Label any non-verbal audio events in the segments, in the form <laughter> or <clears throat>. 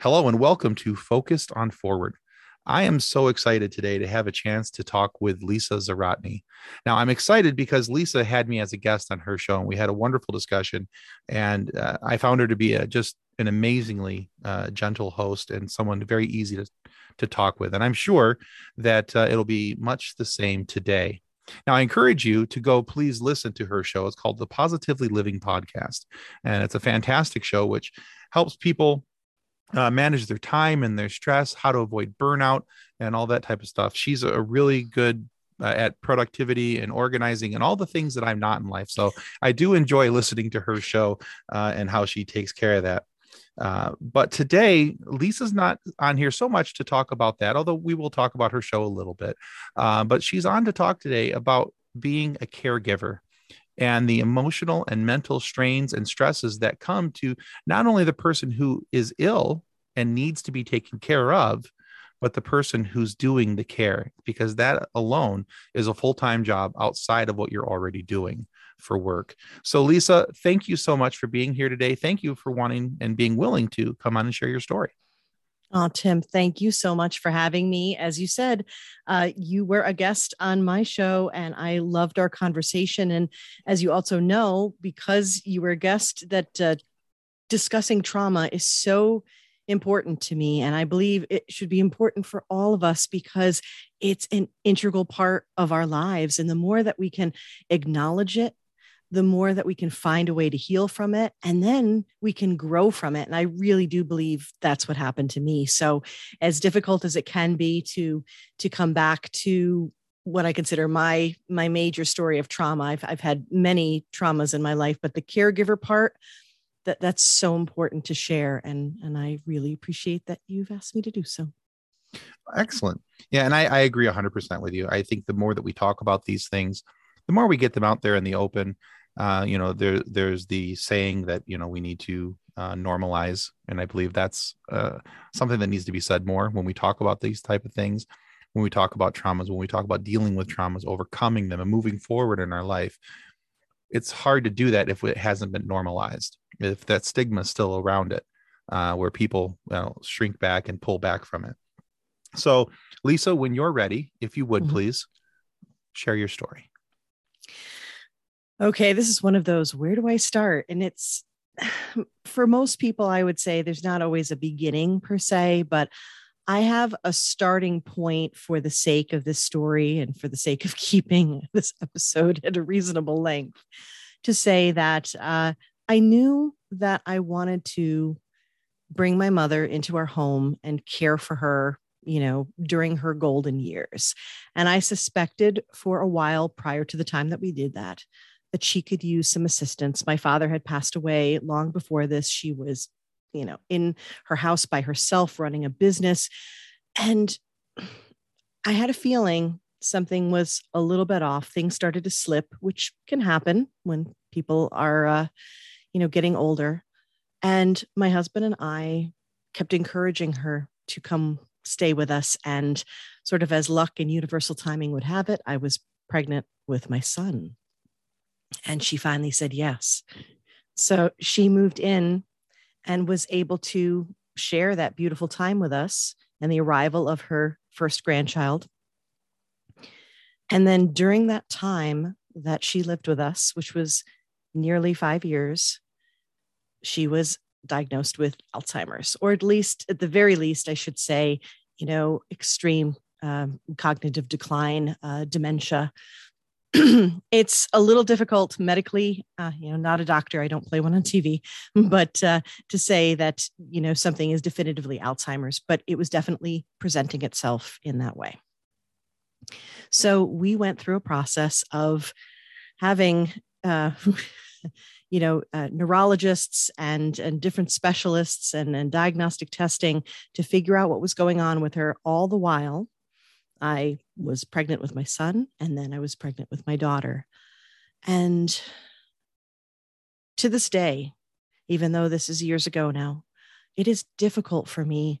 Hello and welcome to Focused on Forward. I am so excited today to have a chance to talk with Lisa Zawrotny. Now, I'm excited because Lisa had me as a guest on her show, and we had a wonderful discussion. And uh, I found her to be a, just an amazingly uh, gentle host and someone very easy to, to talk with. And I'm sure that uh, it'll be much the same today. Now, I encourage you to go please listen to her show. It's called the Positively Living Podcast. And it's a fantastic show which helps people uh, manage their time and their stress, how to avoid burnout, and all that type of stuff. She's a really good uh, at productivity and organizing and all the things that I'm not in life. So I do enjoy listening to her show uh, and how she takes care of that. Uh, but today, Lisa's not on here so much to talk about that, although we will talk about her show a little bit. Uh, but she's on to talk today about being a caregiver and the emotional and mental strains and stresses that come to not only the person who is ill and needs to be taken care of, but the person who's doing the care, because that alone is a full time job outside of what you're already doing for work. So, Lisa, thank you so much for being here today. Thank you for wanting and being willing to come on and share your story. Oh, Tim, thank you so much for having me. As you said, uh, you were a guest on my show and I loved our conversation. And as you also know, because you were a guest, that uh, discussing trauma is so important to me. And I believe it should be important for all of us because it's an integral part of our lives. And the more that we can acknowledge it the more that we can find a way to heal from it and then we can grow from it and i really do believe that's what happened to me so as difficult as it can be to to come back to what i consider my my major story of trauma i've, I've had many traumas in my life but the caregiver part that that's so important to share and and i really appreciate that you've asked me to do so. Excellent. Yeah and i, I agree 100% with you. I think the more that we talk about these things the more we get them out there in the open. Uh, you know, there there's the saying that you know we need to uh, normalize, and I believe that's uh, something that needs to be said more when we talk about these type of things, when we talk about traumas, when we talk about dealing with traumas, overcoming them, and moving forward in our life. It's hard to do that if it hasn't been normalized, if that stigma is still around it, uh, where people you know, shrink back and pull back from it. So, Lisa, when you're ready, if you would mm-hmm. please share your story okay, this is one of those, where do I start? And it's <sighs> for most people, I would say there's not always a beginning per se, but I have a starting point for the sake of this story and for the sake of <laughs> keeping this episode at a reasonable length to say that uh, I knew that I wanted to bring my mother into our home and care for her you know, during her golden years. And I suspected for a while prior to the time that we did that, that she could use some assistance. My father had passed away long before this. She was, you know, in her house by herself running a business. And I had a feeling something was a little bit off. Things started to slip, which can happen when people are, uh, you know, getting older. And my husband and I kept encouraging her to come stay with us. And sort of as luck and universal timing would have it, I was pregnant with my son. And she finally said yes. So she moved in and was able to share that beautiful time with us and the arrival of her first grandchild. And then during that time that she lived with us, which was nearly five years, she was diagnosed with Alzheimer's, or at least, at the very least, I should say, you know, extreme um, cognitive decline, uh, dementia, <clears throat> it's a little difficult medically uh, you know not a doctor i don't play one on tv <laughs> but uh, to say that you know something is definitively alzheimer's but it was definitely presenting itself in that way. So we went through a process of having uh, <laughs> you know uh, neurologists and and different specialists and, and diagnostic testing to figure out what was going on with her all the while I was pregnant with my son, and then I was pregnant with my daughter. And to this day, even though this is years ago now, it is difficult for me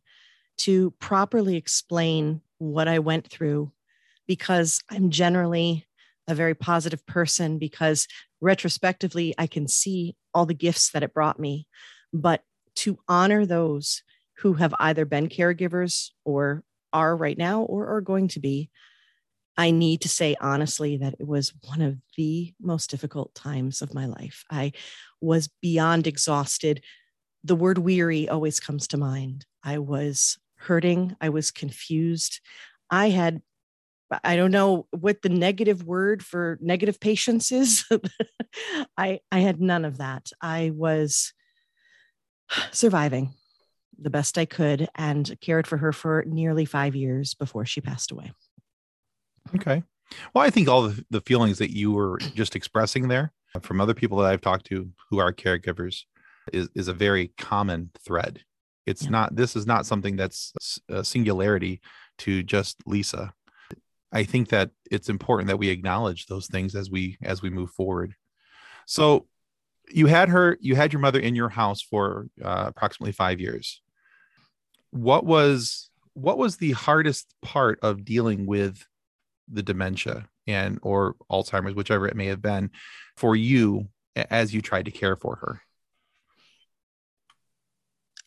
to properly explain what I went through because I'm generally a very positive person because retrospectively I can see all the gifts that it brought me. But to honor those who have either been caregivers or are right now or are going to be. I need to say honestly that it was one of the most difficult times of my life. I was beyond exhausted. The word weary always comes to mind. I was hurting. I was confused. I had, I don't know what the negative word for negative patience is. <laughs> I, I had none of that. I was <sighs> surviving the best I could and cared for her for nearly five years before she passed away. Okay. Well, I think all the, the feelings that you were <clears throat> just expressing there from other people that I've talked to who are caregivers is, is a very common thread. It's yeah. not, this is not something that's a singularity to just Lisa. I think that it's important that we acknowledge those things as we as we move forward. So you had her, you had your mother in your house for uh, approximately five years. What was what was the hardest part of dealing with the dementia and or Alzheimer's, whichever it may have been, for you as you tried to care for her?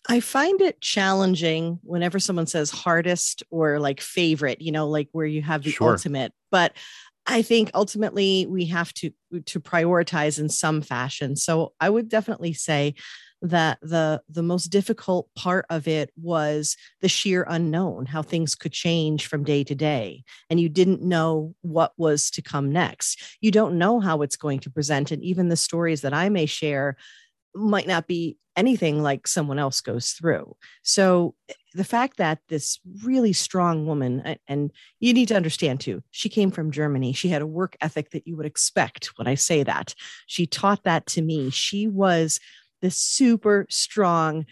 I find it challenging whenever someone says hardest or like favorite, you know, like where you have the sure. ultimate. But I think ultimately we have to to prioritize in some fashion. So I would definitely say that the the most difficult part of it was the sheer unknown how things could change from day to day. And you didn't know what was to come next. You don't know how it's going to present and even the stories that i may share might not be anything like someone else goes through. So eh, the fact that this really strong woman and you need to understand too she came from germany. She had a work ethic that you would expect when i say that. She taught that to me. She was this super strong,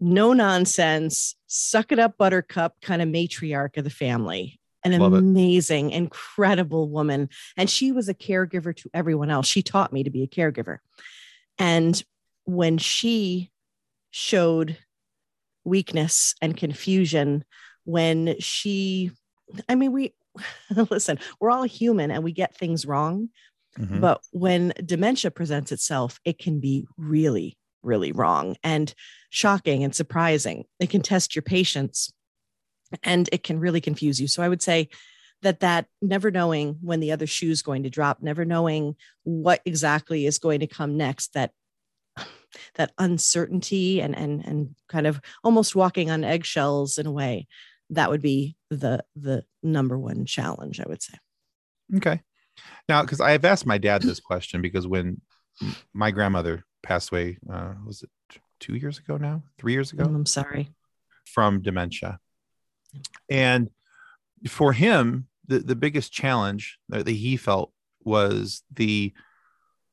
no nonsense, suck it up, buttercup kind of matriarch of the family. An Love amazing, it. incredible woman. And she was a caregiver to everyone else. She taught me to be a caregiver. And when she showed weakness and confusion, when she, I mean, we, <laughs> listen, we're all human and we get things wrong. Mm-hmm. But when dementia presents itself, it can be really, really wrong and shocking and surprising. It can test your patience and it can really confuse you. So I would say that that never knowing when the other shoe is going to drop, never knowing what exactly is going to come next, that <sighs> that uncertainty and and and kind of almost walking on eggshells in a way, that would be the the number one challenge, I would say. Okay. Now, because I have asked my dad this question because when my grandmother passed away, uh, was it two years ago now? Three years ago? I'm sorry. From dementia. And for him, the, the biggest challenge that he felt was the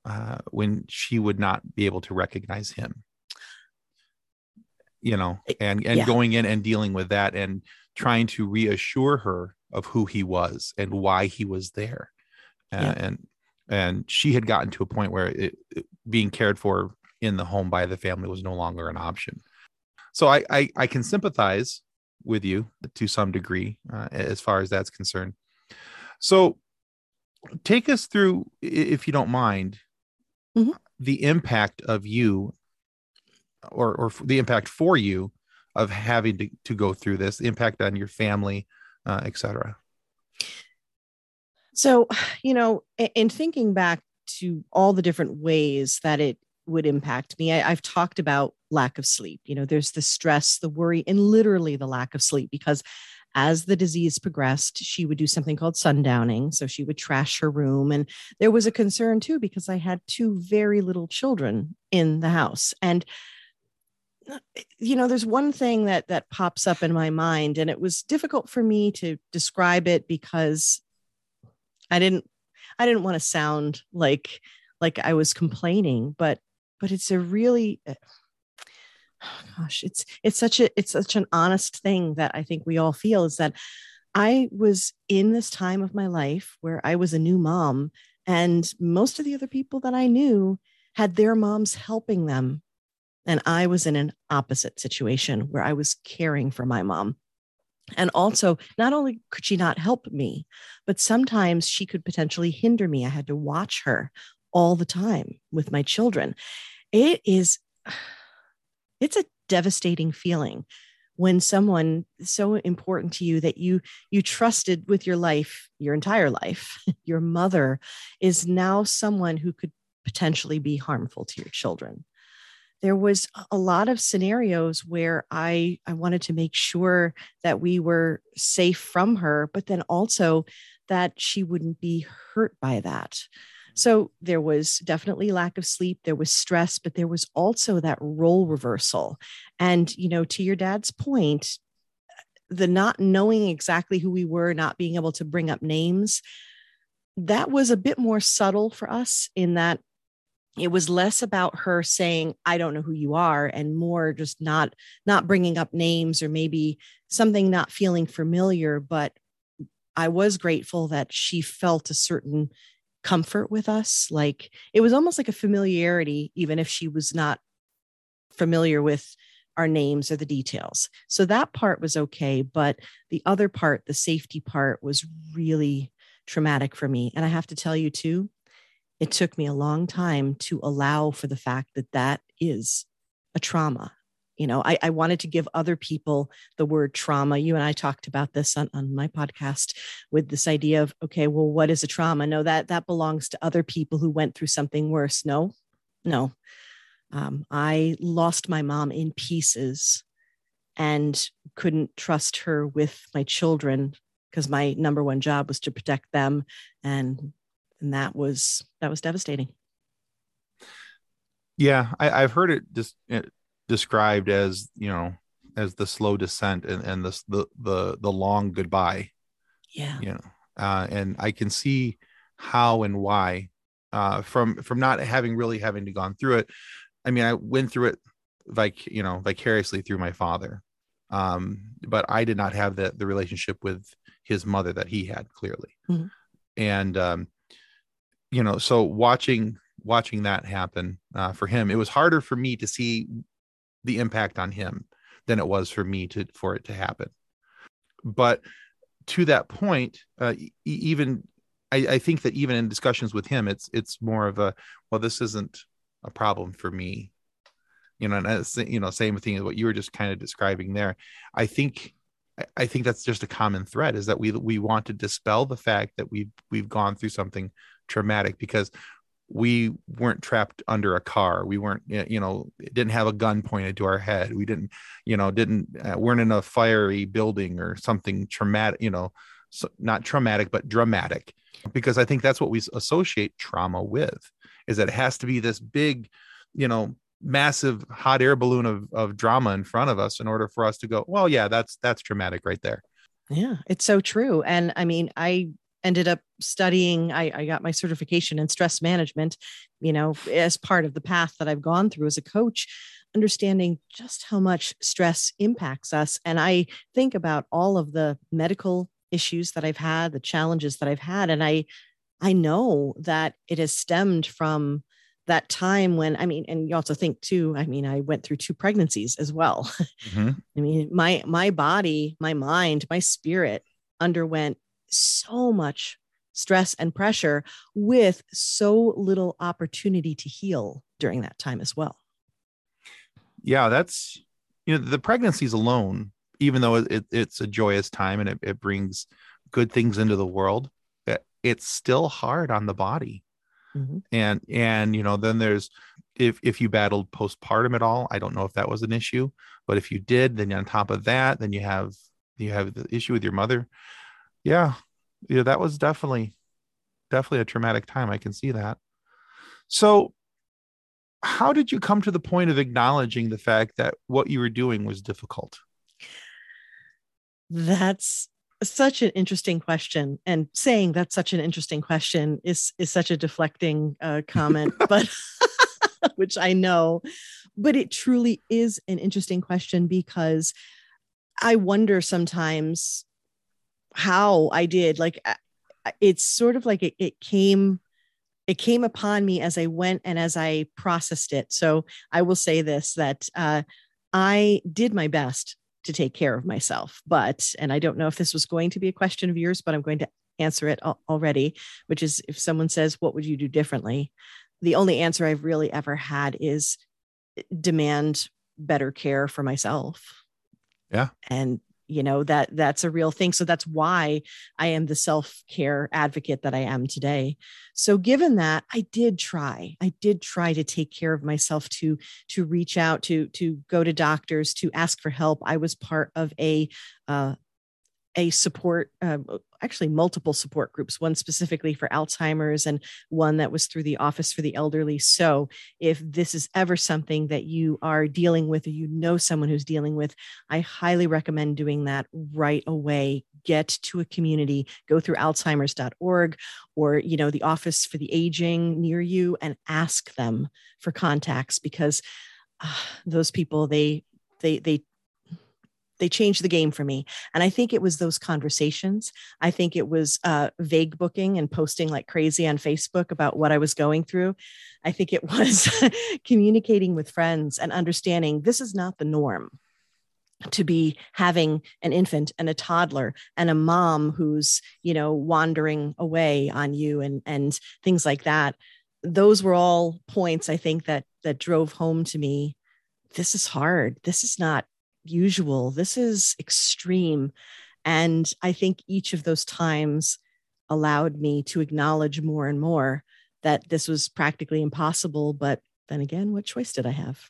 uh, when she would not be able to recognize him you know and and yeah. going in and dealing with that and trying to reassure her of who he was and why he was there yeah. and and she had gotten to a point where it, it, being cared for in the home by the family was no longer an option so I, I i, can sympathize with you to some degree uh, as far as that's concerned so take us through if you don't mind mm-hmm. the impact of you or or the impact for you of having to, to go through this the impact on your family uh, etc so, <sighs> you know, in thinking back to all the different ways that it would impact me, I, have talked about lack of sleep. You know, there's the stress, the worry, and literally the lack of sleep because as the disease progressed, she would do something called sundowning. So she would trash her room. And there was a concern too, because I had two very little children in the house. And uh, you know there's one thing that that pops up in my mind and it was difficult for me to describe it because I didn't I didn't want to sound like like I was complaining, but but it's a really oh <sighs> gosh, it's it's such a it's such an honest thing that I think we all feel is that I was in this time of my life where I was a new mom and most of the other people that I knew had their moms helping them and I was in an opposite situation where I was caring for my mom. And also, not only could she not help me, but sometimes she could potentially hinder me. I had to watch her all the time with my children. It is, <sighs> it's a devastating feeling when someone so important to you that you you trusted with your life your entire life <laughs> your mother is now someone who could potentially be harmful to your children there was a lot of scenarios where I I wanted to make sure that we were safe from her, but then also that she wouldn't be hurt by that. Mm-hmm. So there was definitely lack of sleep, there was stress, but there was also that role reversal. And you know, to your dad's point, the not knowing exactly who we were, not being able to bring up names, that was a bit more subtle for us in that it was less about her saying i don't know who you are and more just not not bringing up names or maybe something not feeling familiar but i was grateful that she felt a certain comfort with us like it was almost like a familiarity even if she was not familiar with our names or the details. So that part was okay but the other part the safety part was really traumatic for me. And i have to tell you too it took me a long time to allow for the fact that that is a trauma. You know I, I, wanted to give other people the word trauma. You and i talked about this on, on my podcast with this idea of okay well what is a trauma? No that that belongs to other people who went through something worse. No no. Um, i lost my mom in pieces and couldn't trust her with my children because my number one job was to protect them and and that was that was devastating. Yeah I, have heard it just uh, described as you know as the slow descent and, and the, the the the long goodbye. Yeah. You know uh, and i can see how and why uh, from from not having really having to gone through it. I mean i went through it like you know vicariously through my father um, but i did not have the the relationship with his mother that he had clearly. Mm-hmm. and um, you know so watching watching that happen uh, for him it was harder for me to see the impact on him than it was for me to for it to happen. But to that point uh, even I, I think that even in discussions with him it's it's more of a well this isn't a problem for me. You know and as, you know same thing as what you were just kind of describing there. I think i think that's just a common thread is that we we want to dispel the fact that we've we've gone through something traumatic because we weren't trapped under a car. We weren't you know didn't have a gun pointed to our head. We didn't you know didn't uh, weren't in a fiery building or something traumatic you know so not traumatic but dramatic. Because i think that's what we associate trauma with is that it has to be this big you know massive hot air balloon of, of drama in front of us in order for us to go well yeah that's that's traumatic right there. Yeah it's so true. And i mean i ended up studying I, I, got my certification in stress management you know as part of the path that i've gone through as a coach understanding just how much stress impacts us and i think about all of the medical issues that i've had the challenges that i've had and i i know that it has stemmed from that time when i mean and you also think too i mean i went through two pregnancies as well <laughs> mm-hmm. i mean my my body my mind my spirit underwent so much stress and pressure with so little opportunity to heal during that time as well. Yeah, that's you know the pregnancies alone, even though it, it's a joyous time and it, it brings good things into the world, it, it's still hard on the body. Mm-hmm. And and you know then there's if if you battled postpartum at all, I don't know if that was an issue, but if you did, then on top of that, then you have you have the issue with your mother yeah. Yeah that was definitely definitely a traumatic time. I can see that. So how did you come to the point of acknowledging the fact that what you were doing was difficult? That's such an interesting question and saying that's such an interesting question is is such a deflecting uh, comment <laughs> but <laughs> which i know. But it truly is an interesting question because i wonder sometimes how I did. Like uh, uh, it's sort of like it, it came it came upon me as I went and as I processed it. So I will say this that uh, I did my best to take care of myself, but and I don't know if this was going to be a question of yours, but I'm going to answer it already, which is if someone says, "What would you do differently?" The only answer I've really ever had is uh, demand better care for myself Yeah. And you know that that's a real thing. So that's why i am the self-care advocate that i am today. So given that i did try. I did try to take care of myself to to reach out to to go to doctors to ask for help. I was part of a uh, a support, uh, actually multiple support groups, one specifically for Alzheimer's and one that was through the Office for the Elderly. So, if this is ever something that you are dealing with or you know someone who's dealing with, I highly recommend doing that right away. Get to a community, go through alzheimer's.org or, you know, the Office for the Aging near you and ask them for contacts because uh, those people, they, they, they they changed the game for me. And i think it was those conversations. I think it was uh, vague booking and posting like crazy on facebook about what i was going through. I think it <laughs> was communicating with friends and understanding this is not the norm to be having an infant and a toddler and a mom who's you know wandering away on you and and things like that. Those were all points i think that that drove home to me this is hard. This is not usual. This is extreme. And I think each of those times allowed me to acknowledge more and more that this was practically impossible. But then again, what choice did I have?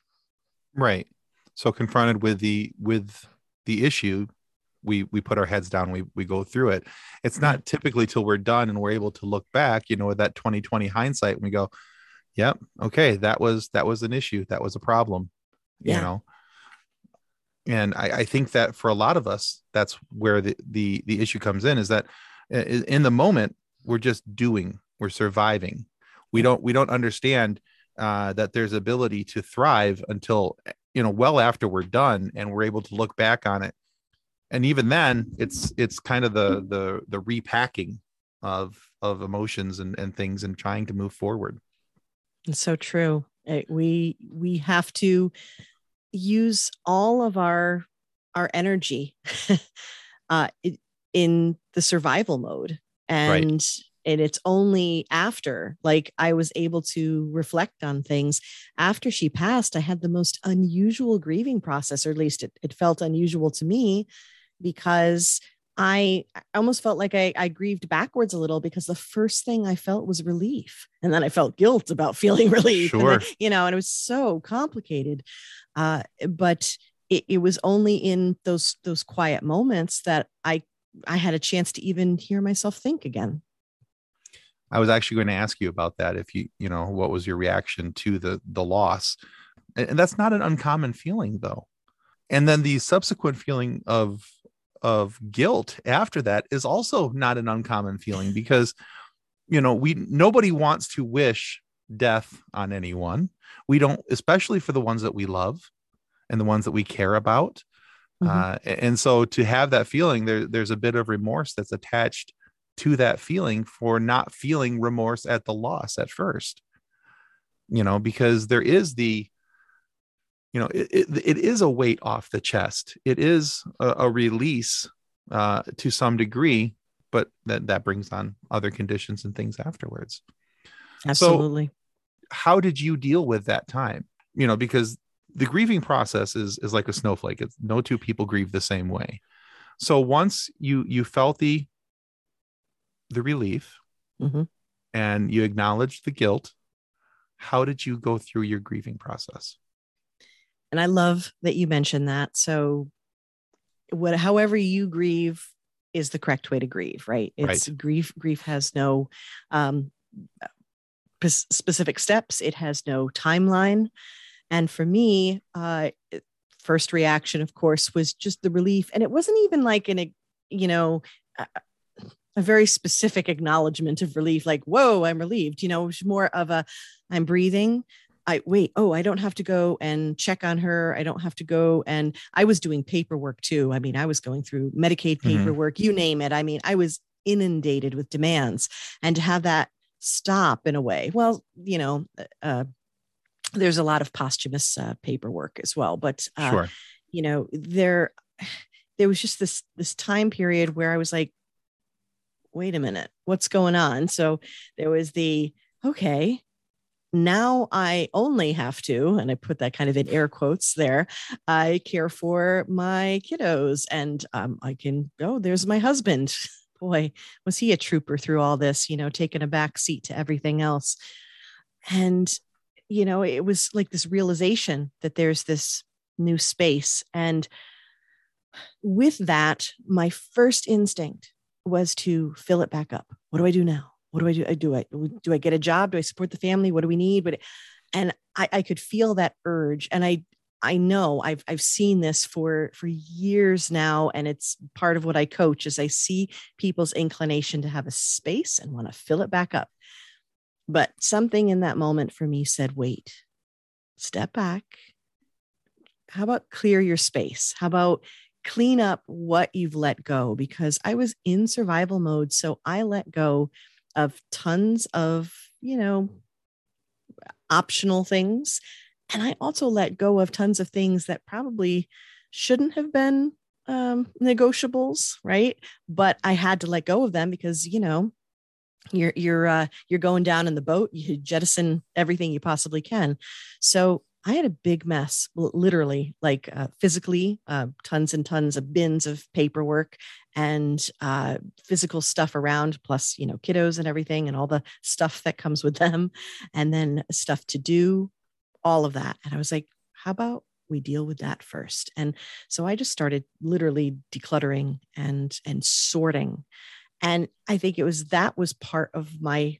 Right. So confronted with the with the issue, we we put our heads down, we we go through it. It's not typically till we're done and we're able to look back, you know, with that 2020 hindsight, and we go, Yep, okay, that was that was an issue, that was a problem. You know, and I, I, think that for a lot of us that's where the, the the issue comes in is that in the moment we're just doing we're surviving. We don't we don't understand uh, that there's ability to thrive until you know well after we're done and we're able to look back on it. And even then it's it's kind of the the the repacking of of emotions and, and things and trying to move forward. It's so true. We we have to use all of our our energy <laughs> uh, in the survival mode and right. and it's only after like i was able to reflect on things after she passed i had the most unusual grieving process or at least it, it felt unusual to me because I almost felt like I, I, grieved backwards a little because the first thing I felt was relief. And then I felt guilt about <laughs> feeling relief. Sure. Then, you know, and it was so complicated. Uh, but it, it was only in those those quiet moments that I I had a chance to even hear myself think again. I was actually going to ask you about that. If you, you know, what was your reaction to the the loss? And that's not an uncommon feeling though. And then the subsequent feeling of of guilt after that is also not an uncommon feeling because you know we nobody wants to wish death on anyone we don't especially for the ones that we love and the ones that we care about mm-hmm. uh, and so to have that feeling there there's a bit of remorse that's attached to that feeling for not feeling remorse at the loss at first you know because there is the you know it, it, it is a weight off the chest. It is a, a release uh, to some degree but that that brings on other conditions and things afterwards. Absolutely. so how did you deal with that time? You know because the grieving process is is like a snowflake. It's no two people grieve the same way. So once you you felt the the relief mm-hmm. and you acknowledged the guilt how did you go through your grieving process and I love that you mentioned that. So, what, however you grieve is the correct way to grieve, right? It's right. grief. Grief has no um, specific steps. It has no timeline. And for me, uh, first reaction, of course, was just the relief, and it wasn't even like an, you know. A, a very specific acknowledgement of relief, like, whoa, I'm relieved. You know, it was more of a, I'm breathing. I wait, oh, I don't have to go and check on her. I don't have to go. And I was doing paperwork too. I mean, I was going through Medicaid mm-hmm. paperwork, mm-hmm. you name it. I mean, I was inundated with demands and to have that stop in a way. Well, you know, uh, uh there's a lot of posthumous uh, paperwork as well, but uh, sure. you know, there there was just this this time period where I was like, wait a minute, what's going on? So there was the okay, now I only have to, and I put that kind of in air quotes there, I care for my kiddos and um, I can oh, there's my husband. <laughs> Boy, was he a trooper through all this, you know, taking a back seat to everything else. And, you know, it was like this realization that there's this new space. And with that, my first instinct was to fill it back up. What do I do now? What do I do? I do I do I get a job? Do I support the family? What do we need? But and I, I could feel that urge. And I I know I've I've seen this for for years now, and it's part of what I coach is I see people's inclination to have a space and want to fill it back up. But something in that moment for me said, wait, step back. How about clear your space? How about clean up what you've let go? Because I was in survival mode. So I let go of tons of, you know, optional things. And I also let go of tons of things that probably shouldn't have been um, negotiables, right? But I had to let go of them because, you know, you're you're uh, you're going down in the boat. You jettison everything you possibly can. So I had a big mess, literally, like uh, physically, uh, tons and tons of bins of paperwork and uh, physical stuff around, plus, you know, kiddos and everything and all the stuff that comes with <laughs> them, and then stuff to do, all of that. And I was like, how about we deal with that first? And so I just started literally decluttering and and sorting. And I think it was that was part of my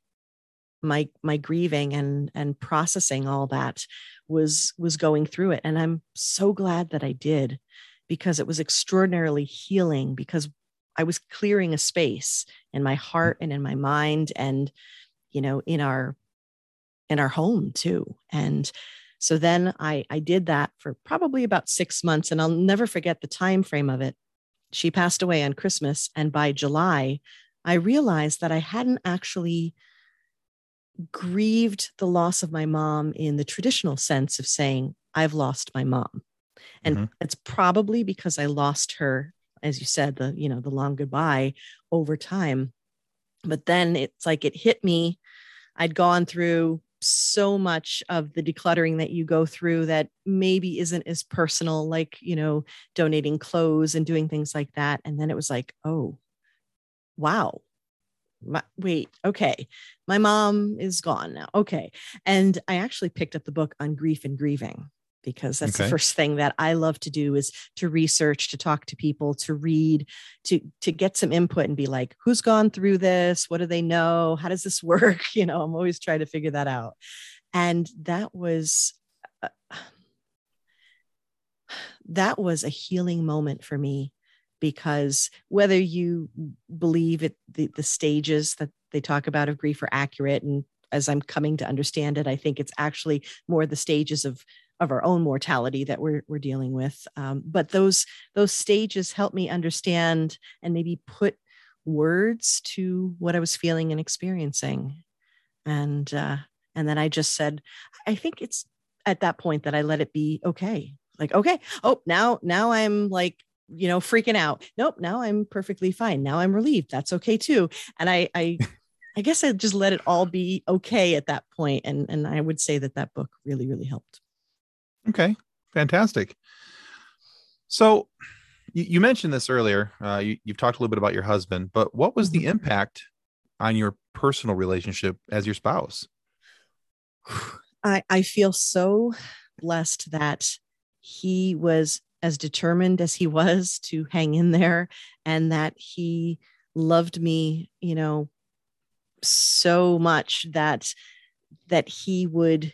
my my grieving and and processing all that was was going through it. And i'm so glad that i did because it was extraordinarily healing because i was clearing a space in my heart and in my mind and you know in our in our home too. And so then i i did that for probably about 6 months and i'll never forget the time frame of it. She passed away on christmas and by july i realized that i hadn't actually grieved the loss of my mom in the traditional sense of saying, I've lost my mom. And mm-hmm. it's probably because I lost her, as you said, the, you know, the long goodbye over time. But then it's like it hit me. I'd gone through so much of the decluttering that you go through that maybe isn't as personal, like, you know, donating clothes and doing things like that. And then it was like, oh, wow, my, wait, okay, my mom is gone now. Okay. And I actually picked up the book on grief and grieving because that's okay. the first thing that I love to do is to research, to talk to people, to read, to to get some input and be like, who's gone through this? What do they know? How does this <laughs> work? You know, I'm always trying to figure that out. And that was uh, <sighs> that was a healing moment for me because whether you believe it the, the stages that they talk about of grief are accurate and as i'm coming to understand it i think it's actually more the stages of of our own mortality that we're, we're dealing with. Um, but those those stages help me understand and maybe put words to what i was feeling and experiencing. And uh, and then i just said i think it's at that point that i let it be okay. Like okay. Oh now now i'm like you know, freaking out. Nope, now I'm perfectly fine. Now I'm relieved. That's okay too. And I, I, <laughs> I guess I just let it all be okay at that point. And and I would say that that book really, really helped. Okay, fantastic. So, you, you mentioned this earlier. Uh, you, you've talked a little bit about your husband, but what was the mm-hmm. impact on your personal relationship as your spouse? <sighs> I, I feel so blessed that he was as determined as he was to hang in there and that he loved me you know so much that that he would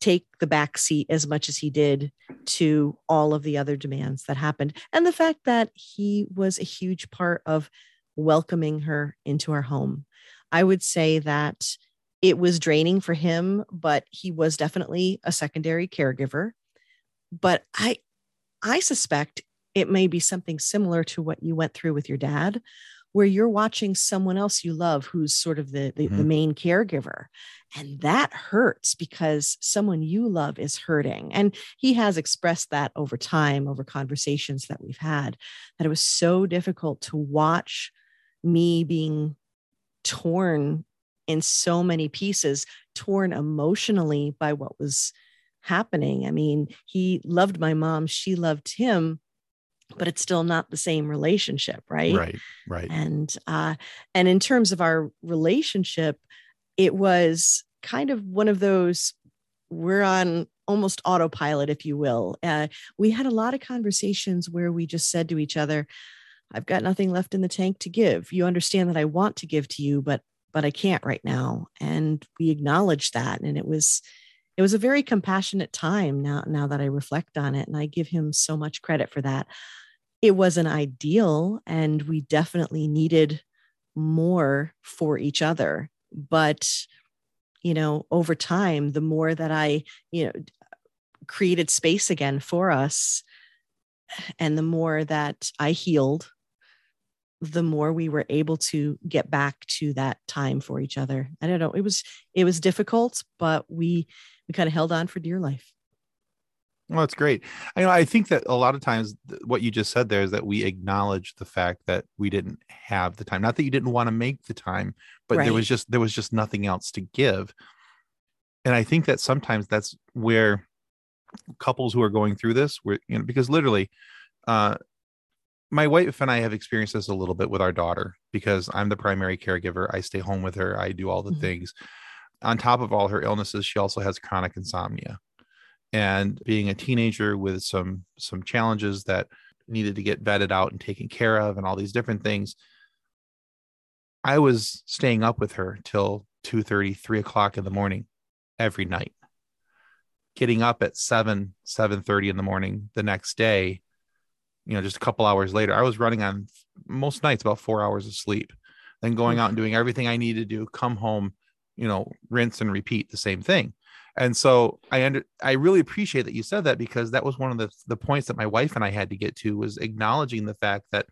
take the back seat as much as he did to all of the other demands that happened. And the fact that he was a huge part of welcoming her into our home. I would say that it was draining for him but he was definitely a secondary caregiver. But i I suspect it may be something similar to what you went through with your dad, where you're watching someone else you love who's sort of the, the, mm-hmm. the, main caregiver. And that hurts because someone you love is hurting. And he has expressed that over time, over conversations that we've had, that it was so difficult to watch me being torn in so many pieces, torn emotionally by what was happening. I mean, he loved my mom, she loved him, but it's still not the same relationship, right? Right, right. And uh and in terms of our relationship, it was kind of one of those we're on almost autopilot, if you will. Uh, we had a lot of conversations where we just said to each other, I've got nothing left in the tank to give. You understand that I want to give to you, but but I can't right now. And we acknowledged that. And it was it was a very compassionate time now now that I reflect on it. And I give him so much credit for that. It was an ideal and we definitely needed more for each other. But you know, over time, the more that I, you know, created space again for us, and the more that I healed, the more we were able to get back to that time for each other. I don't know. It was it was difficult, but we we kind of held on for dear life. Well, that's great. I know. I think that a lot of times, what you just said there is that we acknowledge the fact that we didn't have the time. Not that you didn't want to make the time, but right. there was just there was just nothing else to give. And I think that sometimes that's where couples who are going through this, where you know, because literally, uh, my wife and I have experienced this a little bit with our daughter because I'm the primary caregiver. I stay home with her. I do all the mm-hmm. things. On top of all her illnesses, she also has chronic insomnia. And being a teenager with some some challenges that needed to get vetted out and taken care of and all these different things i was staying up with her till 2 30 3 o'clock in the morning every night. Getting up at 7 7 30 in the morning the next day you know just a couple hours later i was running on most nights about four hours of sleep then going hmm. out and doing everything i needed to do come home you know rinse and repeat the same thing. And so i under i really appreciate that you said that because that was one of the the points that my wife and i had to get to was acknowledging the fact that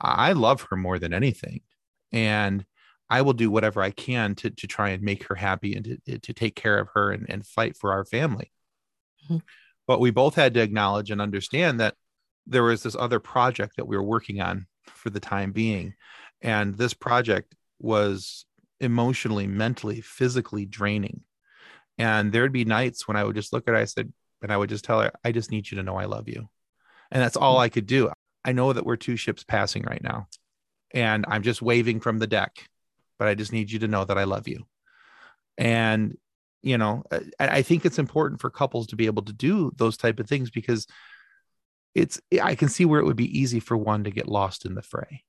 i love her more than anything. And i will do whatever i can to to try and make her happy and to, to take care of her and, and fight for our family. Mm-hmm. but we both had to acknowledge and understand that there was this other project that we were working on for the time being. And this project was emotionally mentally physically draining and there'd be nights when I would just look at her, I said, and I would just tell her, I just need you to know I love you. And that's all mm-hmm. I could do. I know that we're two ships passing right now. And I'm just waving from the deck, but I just need you to know that I love you. And, you know, uh, I think it's important for couples to be able to do those type of things because it's, I can see where it would be easy for one to get lost in the fray.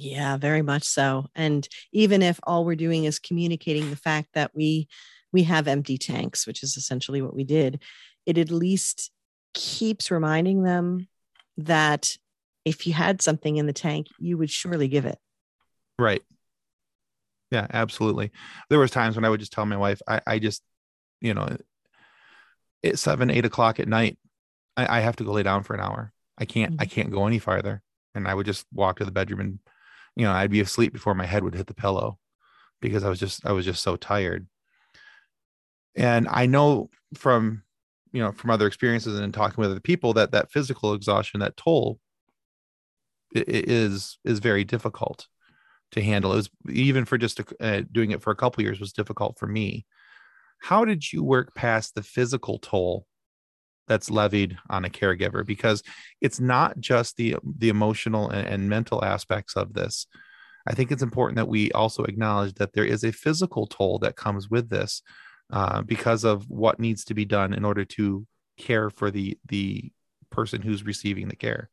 Yeah, very much so. And even if all we're doing is communicating the fact that we we have empty tanks, which is essentially what we did, it at least keeps reminding them that if you had something in the tank, you would surely give it. Right. Yeah, absolutely. There was times when I would just tell my wife, I, I just, you know, at seven, eight o'clock at night. I, I have to go lay down for an hour. I can't, mm-hmm. I can't go any farther. And I would just walk to the bedroom and you know i'd be asleep before my head would hit the pillow because i was just i was just so tired. And i know from you know from other experiences and talking with other people that that physical exhaustion that toll is is very difficult to handle. It was even for just a, uh, doing it for a couple years was difficult for me. How did you work past the physical toll that's levied on a caregiver because it's not just the the emotional and, and, mental aspects of this. I think it's important that we also acknowledge that there is a physical toll that comes with this uh, because of what needs to be done in order to care for the the person who's receiving the care.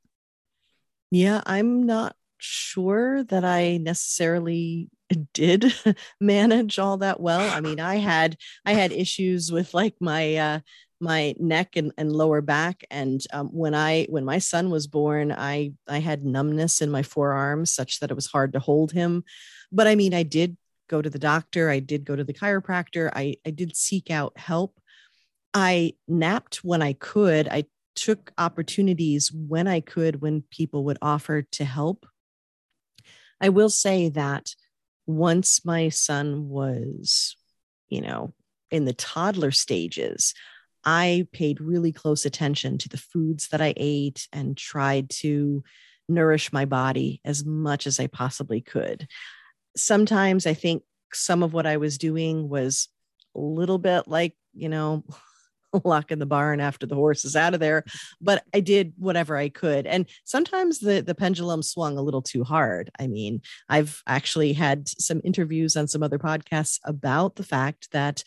Yeah i'm not sure that i necessarily did <laughs> manage all that well. I mean i had i had issues with like my uh my neck and, and lower back and um, when i when my son was born i i had numbness in my forearms such that it was hard to hold him. But i mean i did go to the doctor i did go to the chiropractor i i did seek out help. I napped when i could i took opportunities when i could when people would offer to help. I will say that once my son was you know in the toddler stages I paid really close attention to the foods that I ate and tried to nourish my body as much as I possibly could. sometimes I think some of what I was doing was a little bit like, you know, <laughs> lock in the barn after the horse is out of there but i did whatever i could and sometimes the the pendulum swung a little too hard i mean i've actually had some interviews on some other podcasts about the fact that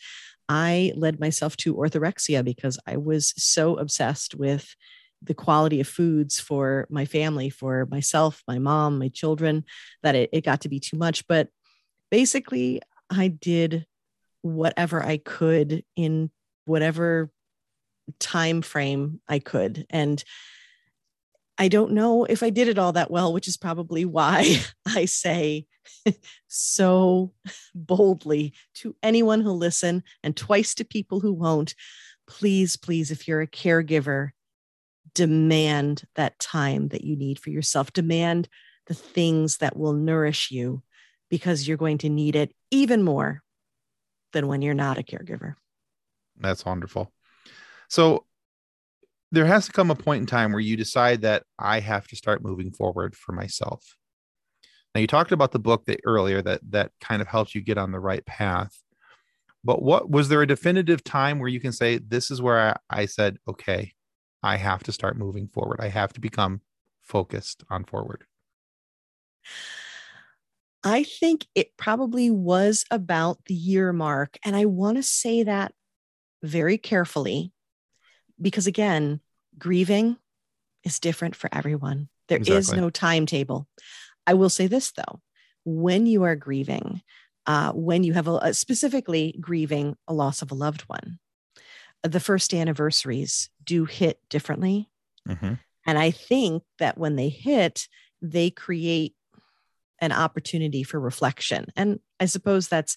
i led myself to orthorexia because i was so obsessed with the quality of foods for my family for myself my mom my children that it, it got to be too much but basically i did whatever I could in whatever time frame I could. And I don't know if I did it all that well, which is probably why <laughs> I say <laughs> so boldly to anyone who'll listen and twice to people who won't. Please, please, if you're a caregiver, demand that time that you need for yourself. Demand the things that will nourish you because you're going to need it even more than when you're not a caregiver. That's wonderful. So there has to come a point in time where you decide that I have to start moving forward for myself. Now you talked about the book that earlier that that kind of helps you get on the right path. But what was there a definitive time where you can say this is where I, I said, okay, I have to start moving forward. I have to become focused on forward. I think it probably was about the year mark. And I want to say that very carefully because, again, grieving is different for everyone. There exactly. is no timetable. I will say this, though when you are grieving, uh, when you have a, specifically grieving a loss of a loved one, the first anniversaries do hit differently. Mm-hmm. And I think that when they hit, they create an opportunity for reflection. And I suppose that's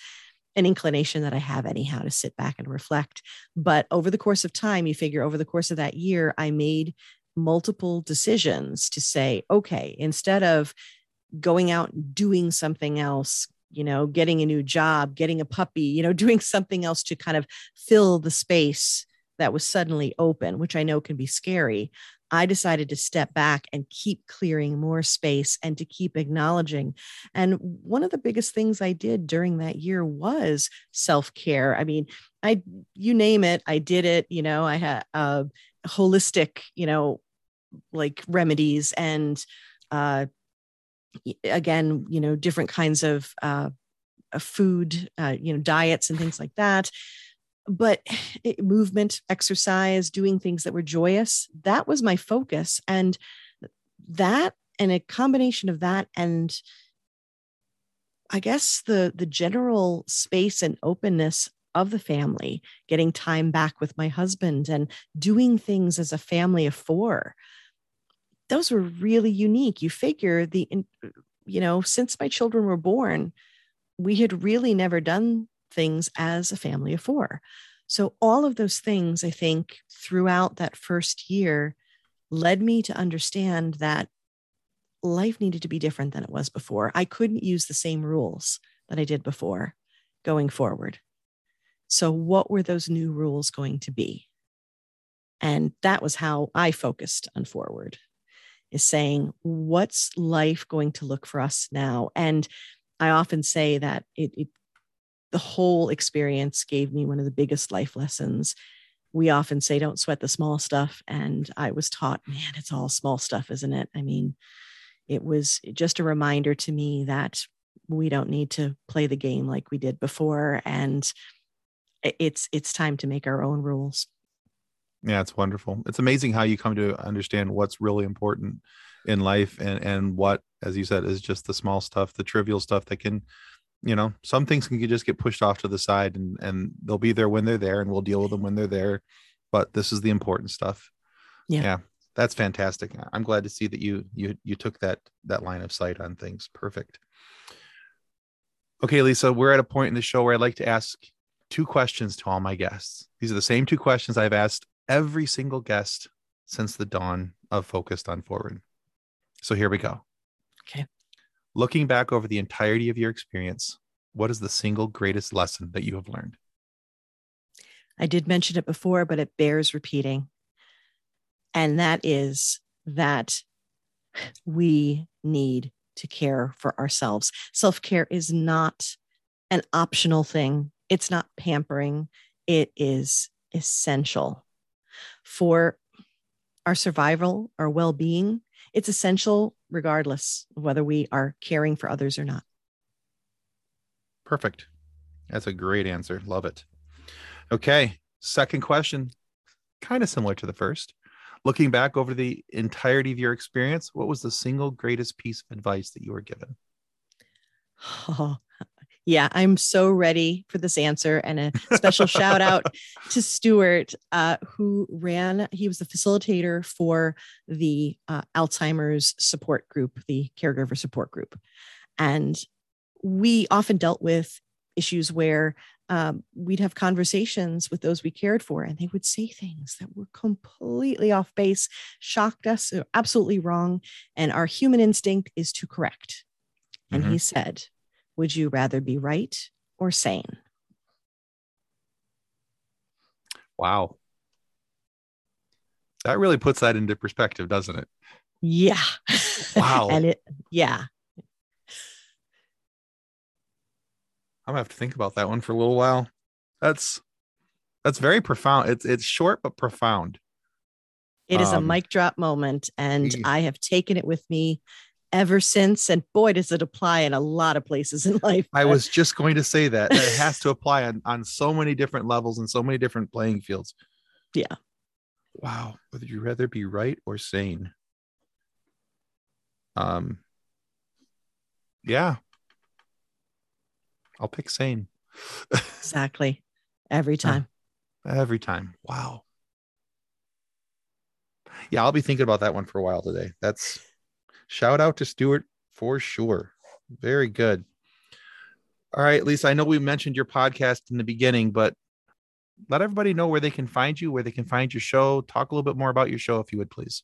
an inclination that I have anyhow to sit back and reflect. But over the course of time, you figure over the course of that year, I made multiple decisions to say, okay, instead of going out and doing something else, you know, getting a new job, getting a puppy, you know, <laughs> doing something else to kind of fill the space that was suddenly open, which I know can be scary. I decided to step back and keep clearing more space and to keep acknowledging. And one of the biggest things I did during that year was self care. I mean, I, you name it, I did it. You know, I had uh, holistic, you know, like remedies and, uh, again, you know, different kinds of, uh, food, uh, you know, diets and things like that but <sighs> it, movement, exercise, doing things that were joyous, that was my focus. And that and a combination of that and I guess the the general space and openness of the family, getting time back with my husband and doing things as a family of four. Those were really unique. You figure the you know, since my children were born, we had really never done things as a family of four. So, all of those things, I think, throughout that first year led me to understand that life needed to be different than it was before. I couldn't use the same rules that I did before going forward. So, what were those new rules going to be? And that was how I focused on forward is saying, what's life going to look for us now? And I often say that it, it the whole experience gave me one of the biggest life lessons. We often say, don't sweat the small stuff. And I was taught, man, it's all small stuff, isn't it? I mean, it was just a reminder to me that we don't need to play the game like we did before. And it's it's time to make our own rules. Yeah, it's wonderful. It's amazing how you come to understand what's really important in life and and what, as you said, is just the small stuff, the trivial stuff that can you know some things can just get pushed off to the side and and they'll be there when they're there and we'll deal with them when they're there but this is the important stuff. Yeah. Yeah that's fantastic. I'm glad to see that you you you took that that line of sight on things. Perfect. Okay lisa we're at a point in the show where i'd like to ask two questions to all my guests. These are the same two questions i've asked every single guest since the dawn of focused on forward. So here we go. Okay Looking back over the entirety of your experience, what is the single greatest lesson that you have learned? I did mention it before, but it bears repeating. And that is that we need to care for ourselves. Self care is not an optional thing, it's not pampering, it is essential for our survival, our well being. It's essential regardless of whether we are caring for others or not. Perfect. That's a great answer. Love it. Okay. Second question, kind of similar to the first. Looking back over the entirety of your experience, what was the single greatest piece of advice that you were given? <laughs> Oh, yeah, I'm so ready for this answer. And a special shout out <laughs> to Stuart, uh, who ran, he was the facilitator for the uh, Alzheimer's support group, the caregiver support group. And we often dealt with issues where um, we'd have conversations with those we cared for, and they would say things that were completely off base, shocked us, absolutely wrong. And our human instinct is to correct. And mm-hmm. he said, Would you rather be right or sane? Wow. That really puts that into perspective, doesn't it? Yeah. Wow. <laughs> and it, yeah. I'm gonna have to think about that one for a little while. That's that's very profound. It's it's short but profound. It is um, a mic drop moment, and I have taken it with me ever since. And boy, does it apply in a lot of places in <laughs> life. I was just going to say that, that it has to <laughs> apply on, on so many different levels and so many different playing fields. Yeah. Wow. Would you rather be right or sane? Um. Yeah, I'll pick sane. exactly. Every time. Every time. Wow. Yeah, I'll be thinking about that one for a while today. That's shout out to Stuart for sure. Very good. All right, Lisa, I know we mentioned your podcast in the beginning, but let everybody know where they can find you, where they can find your show. Talk a little bit more about your show, if you would, please.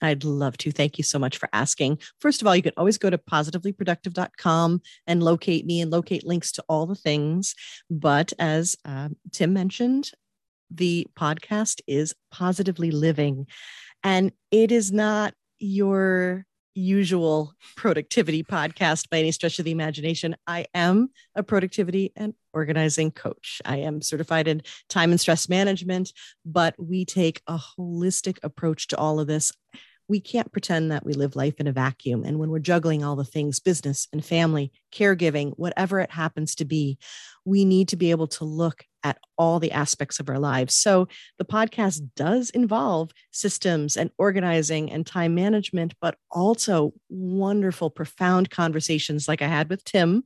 I'd love to. Thank you so much for asking. First of all, you can always go to positivelyproductive.com and locate me and locate links to all the things. But as uh, Tim mentioned, the podcast is Positively Living, and it is not your usual productivity podcast by any stretch of the imagination. I am a productivity and organizing coach. I am certified in time and stress management, but we take a holistic approach to all of this we can't pretend that we live life in a vacuum. And when we're juggling all the things, business and family, caregiving, whatever it happens to be, we need to be able to look at all the aspects of our lives. So the podcast does involve systems and organizing and time management, but also wonderful, profound conversations like I had with Tim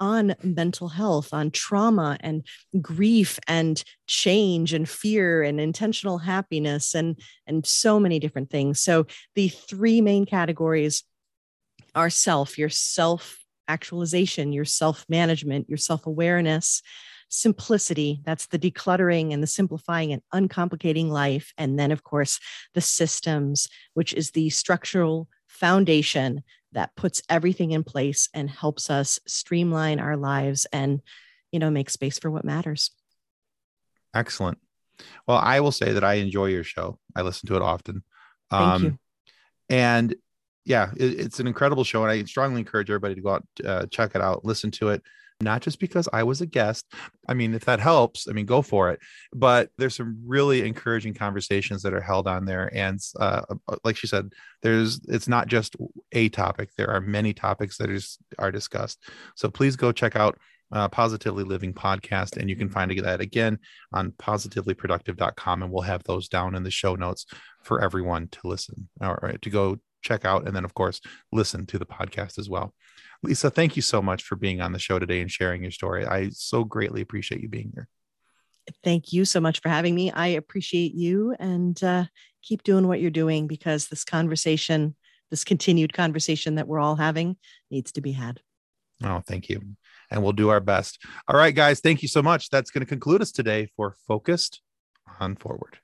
on mental health, on trauma and grief and change and fear and intentional happiness and, and so many different things. So the three main categories are self, your self actualization, your self management, your self awareness, simplicity that's the decluttering and the simplifying and uncomplicating life. And then, of course, the systems, which is the structural foundation that puts everything in place and helps us streamline our lives and you know make space for what matters excellent well i will say that i enjoy your show i listen to it often Thank um, you. and yeah it, it's an incredible show and i strongly encourage everybody to go out uh, check it out listen to it not just because I was a guest. I mean, if that helps, I mean, go for it. But there's some really encouraging conversations that are held on there. And uh, uh like she said, there's it's not just a topic. There are many topics that is, are discussed. So please go check out uh, Positively Living podcast, and you can find that again on positivelyproductive.com. And we'll have those down in the show notes for everyone to listen or to go check out. And then, of course, listen to the podcast as well. Lisa, thank you so much for being on the show today and sharing your story. I so greatly appreciate you being here. Thank you so much for having me. I appreciate you and uh, keep doing what you're doing because this conversation, this continued conversation that we're all having, needs to be had. Oh, thank you. And we'll do our best. All right, guys, thank you so much. That's going to conclude us today for Focused on Forward.